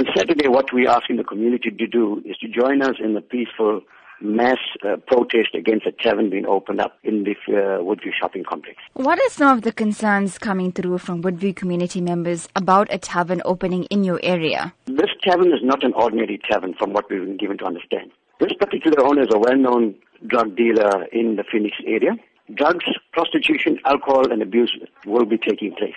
On Saturday, what we're asking the community to do is to join us in the peaceful mass uh, protest against a tavern being opened up in the uh, Woodview shopping complex. What are some of the concerns coming through from Woodview community members about a tavern opening in your area? This tavern is not an ordinary tavern from what we've been given to understand. This particular owner is a well-known drug dealer in the Phoenix area. Drugs, prostitution, alcohol and abuse will be taking place.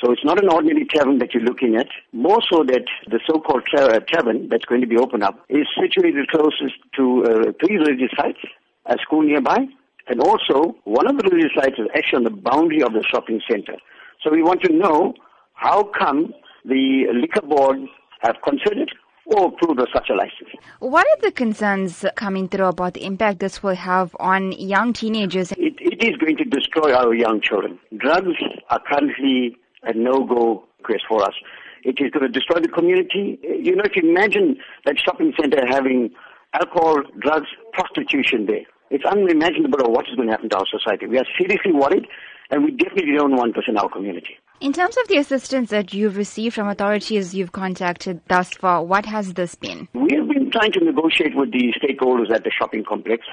So it's not an ordinary tavern that you're looking at. More so that the so-called tra- uh, tavern that's going to be opened up is situated closest to uh, three religious sites, a school nearby, and also one of the religious sites is actually on the boundary of the shopping center. So we want to know how come the liquor board have considered or approved of such a license. What are the concerns coming through about the impact this will have on young teenagers? It, it is going to destroy our young children. Drugs are currently a no-go quest for us. It is going to destroy the community. You know, if you imagine that shopping center having alcohol, drugs, prostitution there, it's unimaginable of what is going to happen to our society. We are seriously worried, and we definitely don't want this in our community. In terms of the assistance that you've received from authorities you've contacted thus far, what has this been? We have been trying to negotiate with the stakeholders at the shopping complex.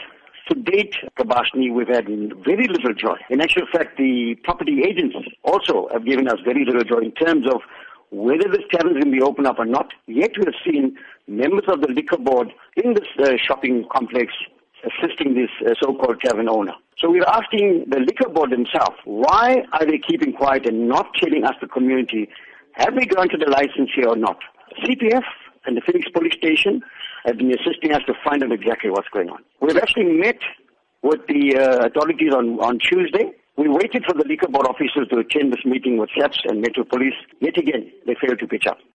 To date, Prabashini, we've had very little joy. In actual fact, the property agents also have given us very little joy in terms of whether this tavern is going to be open up or not. Yet we have seen members of the liquor board in this uh, shopping complex assisting this uh, so-called tavern owner. So we're asking the liquor board themselves, why are they keeping quiet and not telling us, the community, have we granted the license here or not? CPF and the Phoenix Police Station have been assisting us to find out exactly what's going on. We've actually met with the uh, authorities on, on Tuesday. We waited for the liquor board officers to attend this meeting with SAPS and Metro Police. Yet again, they failed to pitch up.